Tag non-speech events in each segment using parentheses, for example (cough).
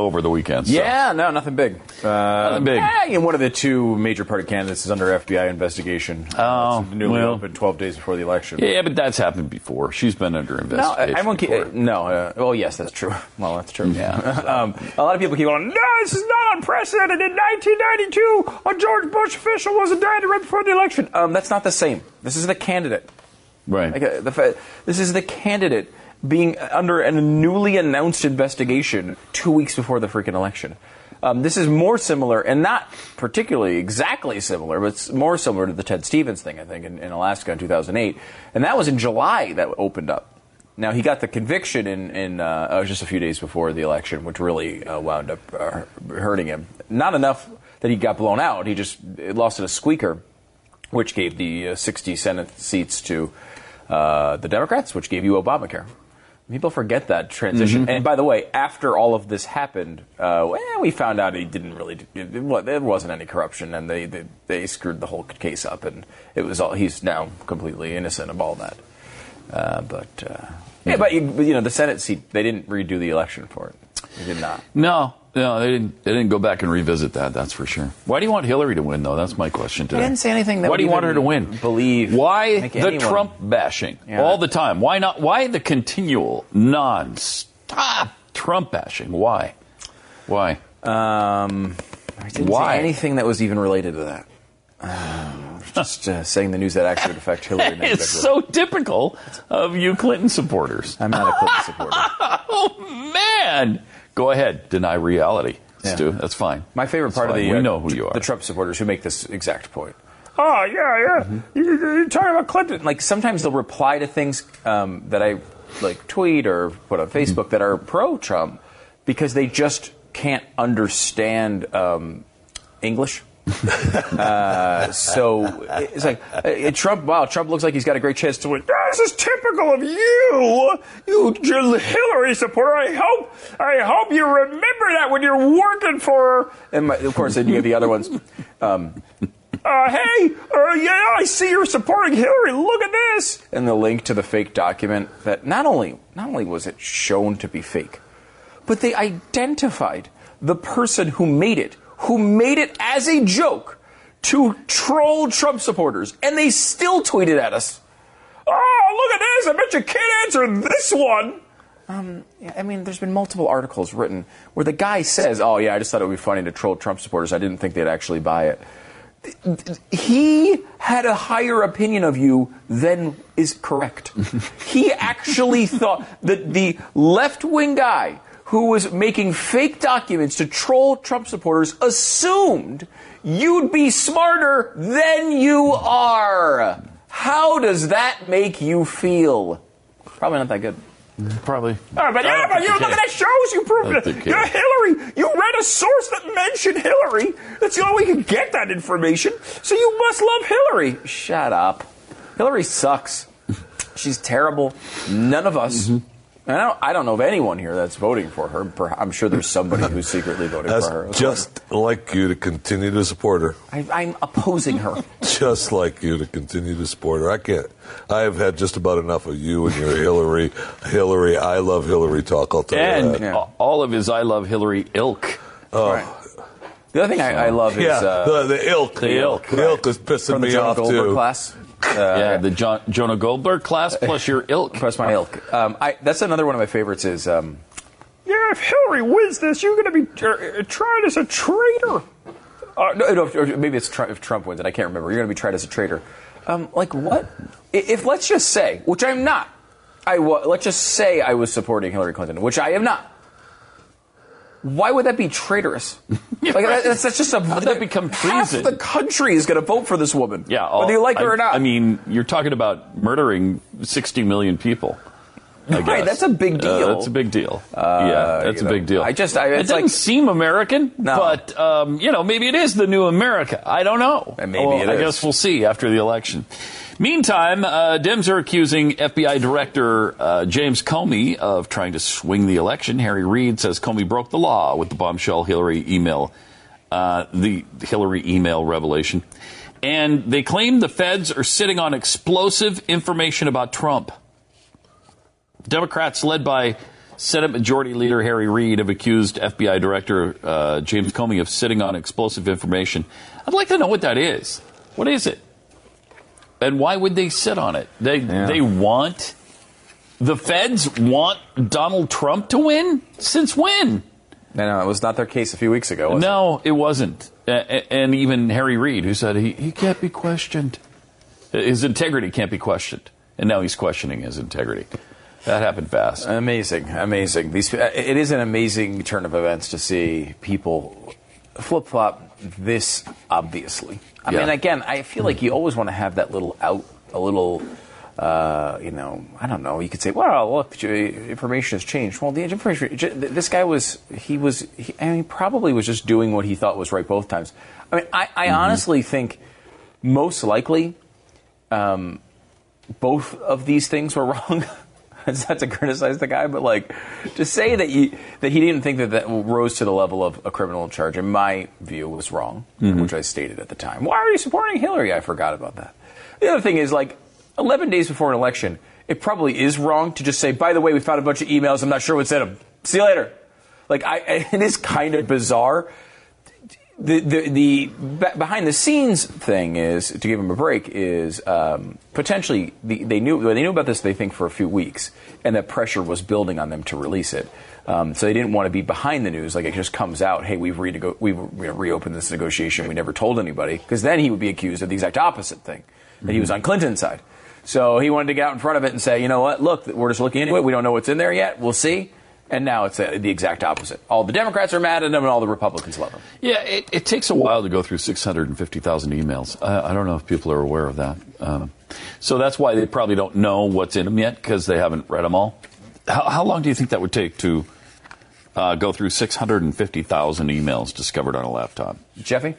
over the weekend. so- Yeah, no, nothing big. Uh, Nothing big. eh, you know, one of the two major party candidates is under FBI investigation. Oh, It's newly well. opened 12 days before the election. Yeah, but that's happened before. She's been under No, investigation. everyone keep, before. no. Uh, well, yes, that's true. (laughs) Well, that's true. Yeah. (laughs) um, a lot of people keep going. No, this is not unprecedented. In 1992, a George Bush official was indicted right before the election. Um, that's not the same. This is the candidate. Right. Like, uh, the this is the candidate being under a newly announced investigation two weeks before the freaking election. Um, this is more similar, and not particularly exactly similar, but it's more similar to the Ted Stevens thing, I think, in, in Alaska in 2008. And that was in July that opened up. Now, he got the conviction in, in uh, uh, just a few days before the election, which really uh, wound up uh, hurting him. Not enough that he got blown out, he just lost in a squeaker which gave the uh, 60 Senate seats to uh, the Democrats, which gave you Obamacare. People forget that transition. And by the way, after all of this happened, uh, well, we found out he didn't really. do- It, it, wa- there wasn't any corruption, and they, they they screwed the whole case up, and it was all. He's now completely innocent of all that. Uh, but uh, yeah, but you, you know, the Senate seat, they didn't redo the election for it. They did not. No, no, they didn't. They didn't go back and revisit that. That's for sure. Why do you want Hillary to win, though? That's my question today. didn't say anything that Why would do you want her to win? believe- Why the anyone- Trump bashing Yeah. all the time? Why not? Why the continual non-stop Trump bashing? Why? Why? Um, I didn't Why? say anything that was even related to that. Um, just uh, saying the news that actually would affect Hillary. (laughs) It's so typical of you Clinton supporters. I'm not a Clinton supporter. (laughs) Oh man! Go ahead, deny reality, Yeah. Stu. That's fine. My favorite That's part of the we uh, know who you are. The Trump supporters who make this exact point. Oh yeah, yeah. You, you're talking about Clinton. Like sometimes they'll reply to things um, that I like tweet or put on Facebook that are pro-Trump because they just can't understand um, English. (laughs) uh, so it's like uh, Trump. Wow, Trump looks like he's got a great chance to win. This is typical of you, you Hillary supporter. I hope, I hope you remember that when you're working for her. And my, of course, then you have the other ones. Um, uh, hey, uh, yeah, I see you're supporting Hillary. Look at this, and the link to the fake document that not only not only was it shown to be fake, but they identified the person who made it, who made it as a joke to troll Trump supporters, and they still tweeted at us. Oh, look at this! I bet you can't answer this one. Um, I mean, there's been multiple articles written where the guy says, "Oh yeah, I just thought it would be funny to troll Trump supporters. I didn't think they'd actually buy it." He had a higher opinion of you than is correct. (laughs) he actually thought that the left wing guy who was making fake documents to troll Trump supporters assumed you'd be smarter than you are. How does that make you feel? Probably not that good. Probably. Oh, but yeah, but you look at that shows you proved it. You're Hillary. You read a source that mentioned Hillary. That's the only way you can get that information. So you must love Hillary. Shut up. Hillary sucks. She's terrible. None of us. Mm-hmm. And I don't, I don't know of anyone here that's voting for her. I'm sure there's somebody who's secretly voting for her. just like you to continue to support her. I, I'm opposing her. (laughs) Just like you to continue to support her. I can't. I have had just about enough of you and your Hillary, Hillary. I love Hillary talk. I'll tell you And that. a- all of his I love Hillary ilk. Oh, Right. The other thing I, I love is yeah, uh, the, the ilk. The ilk, The ilk is pissing from me off too. class. Uh, yeah, the John, Jonah Goldberg class (laughs) plus your ilk. Press my ilk. Um, I, that's another one of my favorites. Is um, yeah, if Hillary wins this, you're going to be uh, tried as a traitor. Uh, no, no, or maybe it's Trump, if Trump wins it. I can't remember. You're going to be tried as a traitor. Um, like what? I- If let's just say, which I'm not, I wa- let's just say I was supporting Hillary Clinton, which I am not. Why would that be traitorous? (laughs) like that, that's, that's just a. How that become treason? Half the country is going to vote for this woman. Yeah, all- whether you like her or not. I mean, you're talking about murdering 60 million people. I Right, that's a big Uh, deal. that's a big deal. yeah, that's a know, big deal. I just- I- it doesn't like- seem American, No. but um, you know, maybe it is the new America. I don't know. And maybe Well, I is. guess we'll see after the election. Meantime, uh, Dems are accusing FBI Director uh, James Comey of trying to swing the election. Harry Reid says Comey broke the law with the bombshell Hillary email, uh, the Hillary email revelation. And they claim the feds are sitting on explosive information about Trump. Democrats, led by Senate Majority Leader Harry Reid, have accused FBI Director uh, James Comey of sitting on explosive information. I'd like to know what that is. What is it? And why would they sit on it? They they want the feds want Donald Trump to win. Since when? no, no, it was not their case a few weeks ago. No, it wasn't. A- a- And even Harry Reid, who said he, he can't be questioned, his integrity can't be questioned, and now he's questioning his integrity. That happened fast. Amazing, amazing. These it is an amazing turn of events to see people flip flop this obviously. I Yeah. mean, again, I feel like you always want to have that little out, a little. Uh, you know, I don't know. You could say, "Well, look, information has changed." Well, the information. This guy was, he was, he, I mean, probably was just doing what he thought was right both times. I mean, I, I honestly think most likely um, both of these things were (laughs) wrong. (laughs) It's not to criticize the guy, but like to say that he that he didn't think that that rose to the level of a criminal charge, in my view, was wrong, mm-hmm. which I stated at the time. Why are you supporting Hillary? I forgot about that. The other thing is like 11 days before an election, it probably is wrong to just say, by the way, we found a bunch of emails. I'm not sure what's in them. See you later. Like I, (laughs) it is kind of bizarre the the, the behind the scenes thing is to give them a break is um, potentially the, they knew they knew about this they think for a few weeks and that pressure was building on them to release it. Um, so they didn't want to be behind the news like it just comes out. Hey, we've re- we've re- reopened this negotiation. We never told anybody because then he would be accused of the exact opposite thing that he was on Clinton's side. So he wanted to get out in front of it and say, you know what? Look, we're just looking into it. We don't know what's in there yet. We'll see. And now it's uh, the exact opposite. All the Democrats are mad at him, and all the Republicans love him. Yeah, it, it takes a while to go through 650,000 emails. I, I don't know if people are aware of that. Um, so that's why they probably don't know what's in them yet because they haven't read them all. How, how long do you think that would take to uh, go through 650,000 emails discovered on a laptop? Jeffy?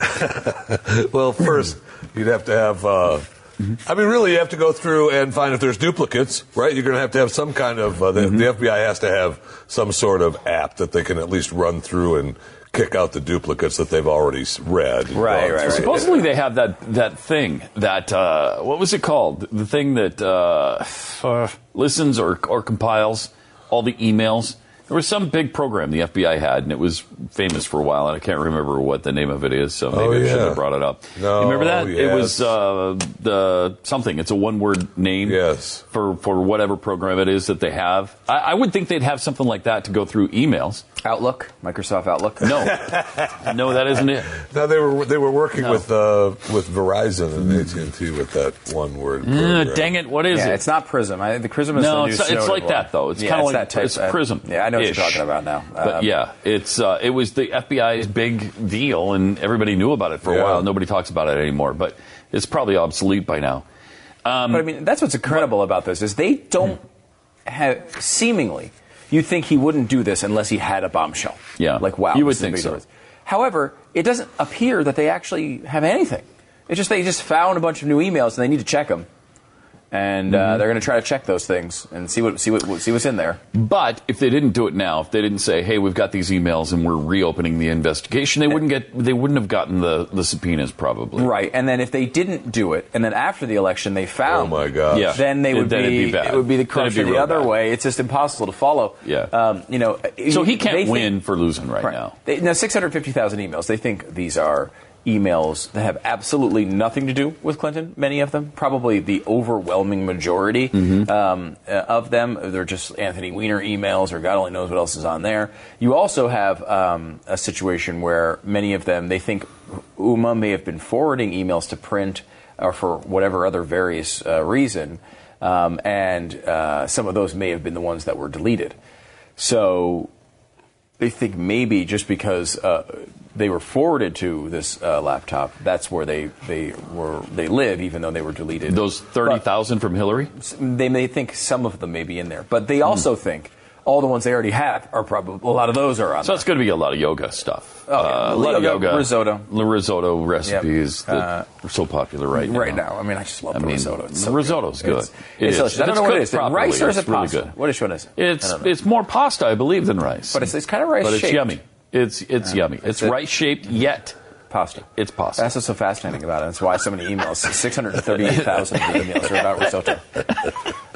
(laughs) Well, first you'd have to have. Uh, I mean, really, you have to go through and find if there's duplicates, right? You're going to have to have some kind of. Uh, the, the FBI has to have some sort of app that they can at least run through and kick out the duplicates that they've already read. Right, right, right. Supposedly they have that that thing that uh, what was it called? The thing that uh, uh, (sighs) listens or or compiles all the emails. There was some big program the FBI had, and it was famous for a while, and I can't remember what the name of it is, so maybe Oh, I shouldn't have brought it up. No, you remember that? It was uh, the something. It's a one-word name. Yes. For for whatever program it is that they have. I, I would think they'd have something like that to go through emails. Outlook, Microsoft Outlook. No, (laughs) no, that isn't it. No, they were they were working No. with uh, with Verizon and AT and T with that one word. Program. dang it! What is Yeah, it? it's not Prism. I, the Prism is No, the new it's- it's like one. that, though. It's Yeah, kinda like- that type. it's Prism. Yeah, I know what Ish. you're talking about now. But Um, yeah, it's uh, it was the FBI's big deal, and everybody knew about it for a Yeah. while. Nobody talks about it anymore, but it's probably obsolete by now. Um, But I mean, that's what's incredible about this is they don't have seemingly. You think he wouldn't do this unless he had a bombshell? Yeah. Like wow, You would this is a think so. difference. However, it doesn't appear that they actually have anything. It's just they just found a bunch of new emails and they need to check them. And uh, they're going to try to check those things and see what see what see what's in there. But if they didn't do it now, if they didn't say, "Hey, we've got these emails and we're reopening the investigation," they wouldn't get they wouldn't have gotten the, the subpoenas probably. Right, and then if they didn't do it, and then after the election they found, Oh, my god, Yeah. then they would Then it'd be, be bad. it would be the Then be the other bad. way. It's just impossible to follow. Yeah. um, you know. So he can't think- win for losing right, Right. now. They, now, 650,000 emails. They think these are emails that have absolutely nothing to do with Clinton. Many of them, probably the overwhelming majority Mm-hmm. um, uh, of them, they're just Anthony Weiner emails, or God only knows what else is on there. You also have um, a situation where many of them they think Huma may have been forwarding emails to print or for whatever other various uh, reason, um, and uh, some of those may have been the ones that were deleted. So they think maybe just because uh, they were forwarded to this uh, laptop, that's where they, they were they live, even though they were deleted. Those thirty thousand from Hillary. they may think some of them may be in there, but Hmm. they also think all the ones they already have are probably a lot of those are on. So it's going to be a lot of yoga stuff. Oh, yeah. Uh, a lot of Yoga, risotto. the risotto recipes Yep. that are so popular right now. right now. I mean, I just love I the mean, risotto. It's the so risotto's good. It's, It it's is. delicious. I don't know what it is. Properly, rice or is it's it really pasta? good. What is what is it? It's I don't know. it's more pasta, I believe, than rice. But it's- it's kinda rice But it's shaped. yummy. It's it's yummy. It's it. rice shaped yet pasta. it's pasta. That's what's so fascinating about it. That's why so many emails. 638,000 (laughs) emails are about risotto.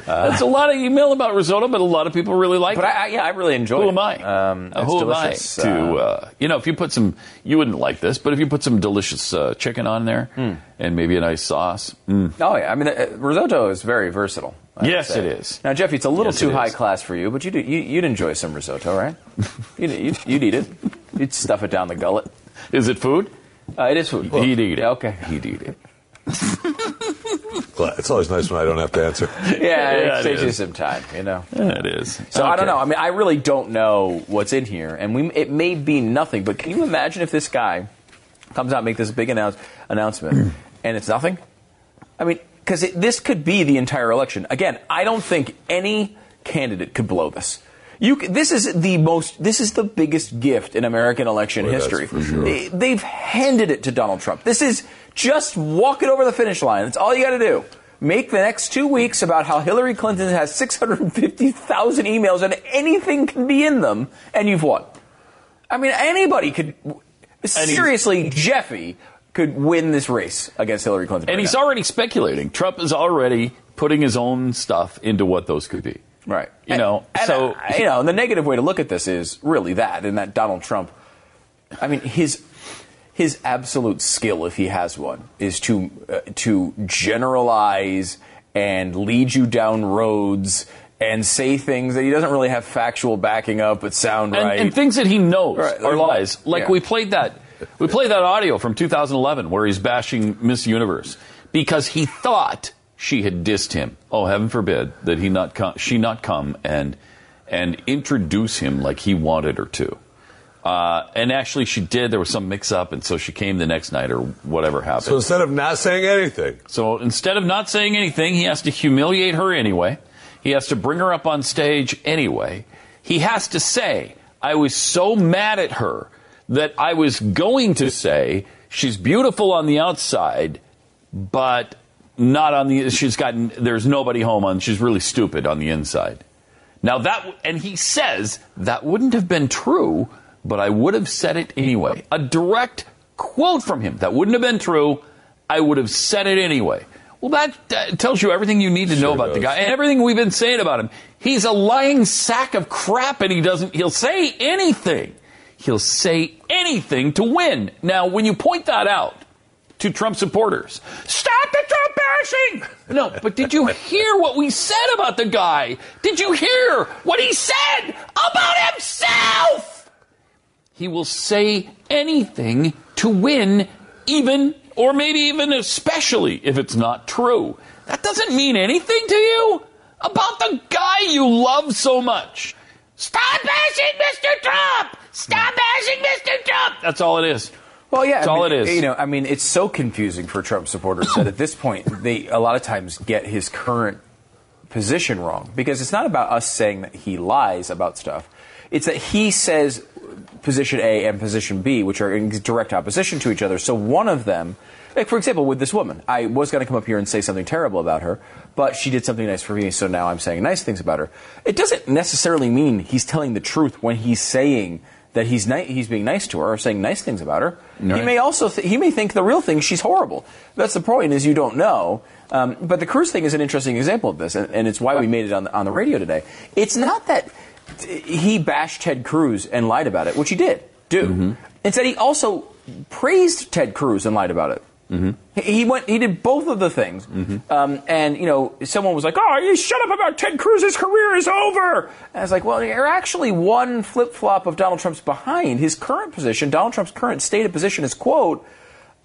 That's a lot of email about risotto, but a lot of people really like But it. I, I, yeah, I really enjoy it. Who am I? Um, Uh, who delicious. am I to, Uh, uh, you know, if you put some, you wouldn't like this, but if you put some delicious uh, chicken on there Hmm. and maybe a nice sauce, mm, Oh yeah, I mean uh, risotto is very versatile. I Yes, it is. Now, Jeffy, it's a little Yes, too high class for you, but you'd, you, you'd enjoy some risotto, right? (laughs) you'd, you'd, you'd eat it. You'd stuff it down the gullet. is it food? Uh, it is food. He'd eat it. Okay. He'd eat it. (laughs) Glad- It's always nice when I don't have to answer. Yeah, (laughs) Yeah, it it saves you some time, you know. Yeah, it is. So I don't know. I mean, I really don't know what's in here, and we it may be nothing. But can you imagine if this guy comes out and make this big announce, announcement, (clears throat) and it's nothing? I mean, because this could be the entire election. Again, I don't think any candidate could blow this. You, this is the most. This is the biggest gift in American election Boy, history. sure. They- They've handed it to Donald Trump. This is just walk it over the finish line. That's all you got to do. Make the next two weeks about how Hillary Clinton has 650,000 emails and anything can be in them, and you've won. I mean, anybody could. Seriously, (laughs) Jeffy could win this race against Hillary Clinton. And right he's now. already speculating. Trump is already putting his own stuff into what those could be. Right. You know, And- so- and, uh, you know, the negative way to look at this is really that, and that Donald Trump. I mean, his his absolute skill, if he has one, is to uh, to generalize and lead you down roads and say things that he doesn't really have factual backing up, but sound and, right. and things that he knows Right, are like- lies. Like yeah. we played that, we played that audio from 2011 where he's bashing Miss Universe because he thought she had dissed him. Oh, heaven forbid that he not come, she not come and and introduce him like he wanted her to. Uh, and actually, she did. There was some mix-up, and so she came the next night, or whatever happened. So instead of not saying anything, So instead of not saying anything, he has to humiliate her anyway. He has to bring her up on stage anyway. He has to say, I was so mad at her that I was going to say she's beautiful on the outside, but not on the she's gotten there's nobody home on she's really stupid on the inside. Now that and he says that wouldn't have been true, but I would have said it anyway. A direct quote from him. That wouldn't have been true. I would have said it anyway. Well, that, that tells you everything you need to know Sure about the guy and everything we've been saying about him. He's a lying sack of crap and he doesn't, he'll say anything. He'll say anything to win. Now, when you point that out to Trump supporters, stop the Trump bashing! No, but did you hear what we said about the guy? Did you hear what he said about himself? He will say anything to win, even, or maybe even especially if it's not true. That doesn't mean anything to you about the guy you love so much. Stop bashing Mr. Trump! Stop bashing Mr. Trump! That's all it is. Well, yeah, That's I all mean, it is. You know, I mean, it's so confusing for Trump supporters that at this point they a lot of times get his current position wrong because it's not about us saying that he lies about stuff. It's that he says position A and position B, which are in direct opposition to each other. So one of them, like for example, with this woman, I was going to come up here and say something terrible about her, but she did something nice for me, so now I'm saying nice things about her. It doesn't necessarily mean he's telling the truth when he's saying that he's ni- he's being nice to her or saying nice things about her. He may also th- he may think the real thing she's horrible. That's the point is you don't know. Um, but the Cruz thing is an interesting example of this, and, and it's why we made it on the, on the radio today. It's not that he bashed Ted Cruz and lied about it, which he did do. Instead, he also praised Ted Cruz and lied about it. He- He went. He did both of the things, mm-hmm. um, and you know, someone was like, "Oh, you shut up about Ted Cruz's career is over." And I was like, "Well, you're actually one flip flop of Donald Trump's behind his current position. Donald Trump's current stated position is quote,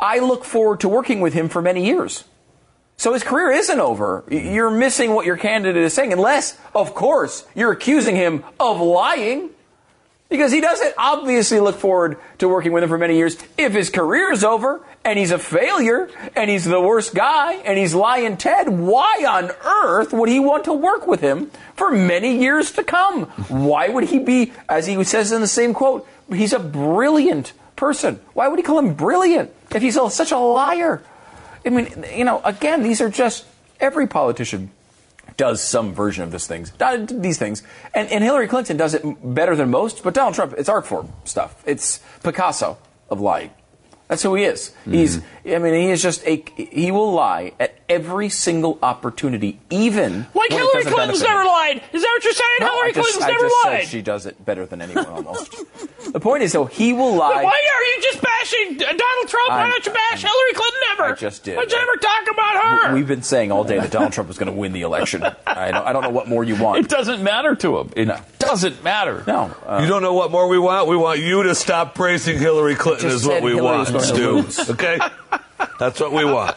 I look forward to working with him for many years." So his career isn't over. Mm-hmm. You're missing what your candidate is saying, unless, of course, you're accusing him of lying. Because he doesn't obviously look forward to working with him for many years. If his career is over and he's a failure and he's the worst guy and he's lying Ted, why on earth would he want to work with him for many years to come? Why would he be, as he says in the same quote, he's a brilliant person. Why would he call him brilliant if he's such a liar? I mean, you know, again, these are just every politician does some version of this things, these things, and, and Hillary Clinton does it better than most. But Donald Trump, it's art form stuff. It's Picasso of lying. That's who he is. He's, mm-hmm. I mean, he is just a. He will lie at every single opportunity, even Like when it Hillary doesn't Clinton's benefit never lied. Is that what you're saying? No, Hillary I just, Clinton's I never just lied. said she does it better than anyone almost. the point is, though, he will lie. Why are you just bashing Donald Trump? Why I'm- don't you bash I'm- Hillary Clinton ever? I just did. Why'd you ever talk about her? We've been saying all day that Donald Trump was going to win the election. I don't, I don't know what more you want. it doesn't matter to him. It No. doesn't matter. No, uh, you don't know what more we want? We want you to stop praising Hillary Clinton Just is what we Hillary want, was going to lose. Stu. Okay? (laughs) That's what we want.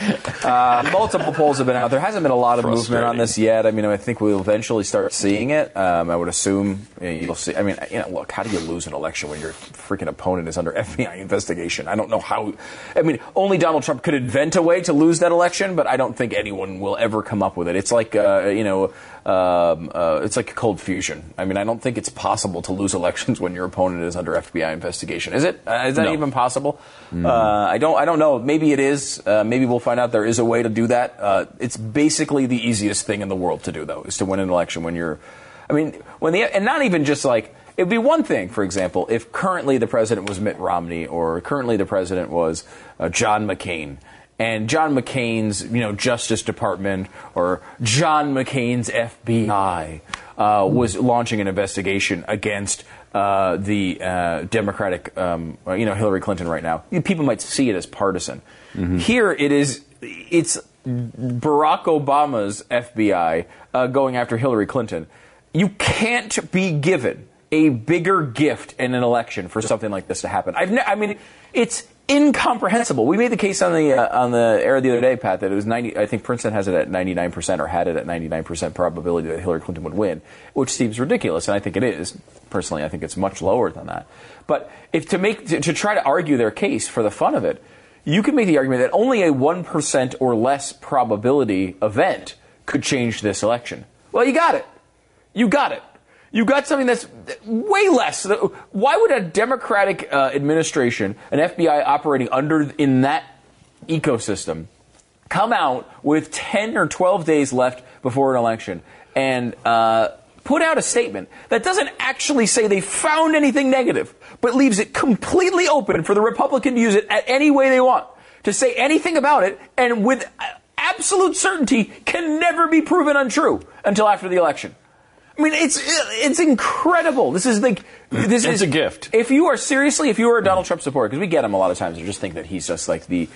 Uh, multiple polls have been out. There hasn't been a lot of movement on this yet. I mean, I think we'll eventually start seeing it. Um, I would assume you you'll see. I mean, you know, look, how do you lose an election when your freaking opponent is under (laughs) FBI investigation? I don't know how. I mean, only Donald Trump could invent a way to lose that election, but I don't think anyone will ever come up with it. It's like uh, you know, um, uh, it's like cold fusion. I mean, I don't think it's possible to lose elections when your opponent is under FBI investigation. Is it? Uh, is that No. even possible? Uh, I don't. I don't know. Maybe it is. Uh, maybe we'll find out there is a way to do that. Uh, it's basically the easiest thing in the world to do, though, is to win an election when you're. I mean, when the and not even just like it'd be one thing, for example, if currently the president was Mitt Romney or currently the president was uh, John McCain. And John McCain's, you know, Justice Department or John McCain's FBI uh, was launching an investigation against uh, the uh, Democratic, um, you know, Hillary Clinton right now. People might see it as partisan. Here it is. It's Barack Obama's FBI uh, going after Hillary Clinton. You can't be given a bigger gift in an election for something like this to happen. I've ne- I mean, it's incomprehensible. We made the case on the uh, on the air the other day, Pat, that it was 90. I think Princeton has it at 99 percent, or had it at 99 percent probability that Hillary Clinton would win, which seems ridiculous, and I think it is. Personally, I think it's much lower than that. But if to make to, to try to argue their case for the fun of it, you can make the argument that only a one percent or less probability event could change this election. Well, you got it. You got it. You got something that's way less. Why would a Democratic uh, administration, an FBI operating under in that ecosystem, come out with 10 or 12 days left before an election and uh, put out a statement that doesn't actually say they found anything negative, but leaves it completely open for the Republican to use it at any way they want, to say anything about it, and with absolute certainty can never be proven untrue until after the election. I mean, it's it's incredible. This is like this It's is a gift. If you are seriously, if you are a Donald Trump supporter, because we get him a lot of times, and just think that he's just like the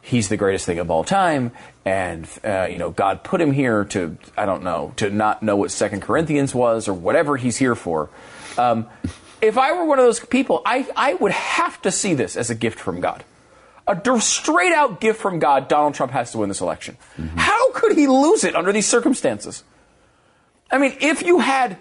he's the greatest thing of all time, and uh, you know God put him here to I don't know to not know what Second Corinthians was or whatever he's here for. Um, if I were one of those people, I I would have to see this as a gift from God. A d- straight out gift from God, Donald Trump has to win this election. How could he lose it under these circumstances? I mean, if you had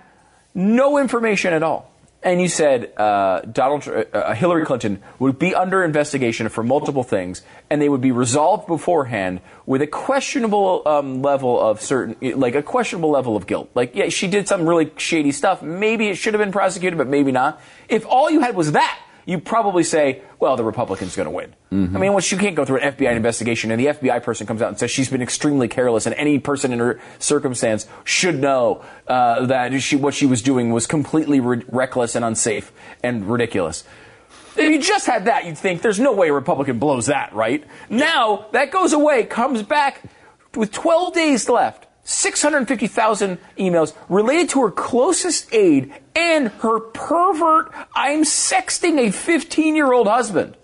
no information at all, and you said uh, Donald uh, Hillary Clinton would be under investigation for multiple things, and they would be resolved beforehand with a questionable um, level of certain, like a questionable level of guilt. Like, yeah, she did some really shady stuff. Maybe it should have been prosecuted, but maybe not. If all you had was that, you probably say, well, the Republican's going to win. Mm-hmm. I mean, once you can't go through an FBI investigation and the FBI person comes out and says she's been extremely careless and any person in her circumstance should know uh, that she, what she was doing was completely re- reckless and unsafe and ridiculous. If you just had that, you'd think there's no way a Republican blows that, right? Now, that goes away, comes back with 12 days left. 650,000 emails related to her closest aide and her pervert, I'm sexting a 15 year old husband.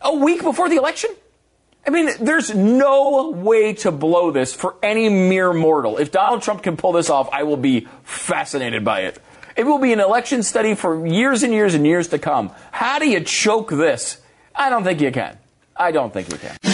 A week before the election? I mean, there's no way to blow this for any mere mortal. If Donald Trump can pull this off, I will be fascinated by it. It will be an election study for years and years and years to come. How do you choke this? I don't think you can. I don't think you can.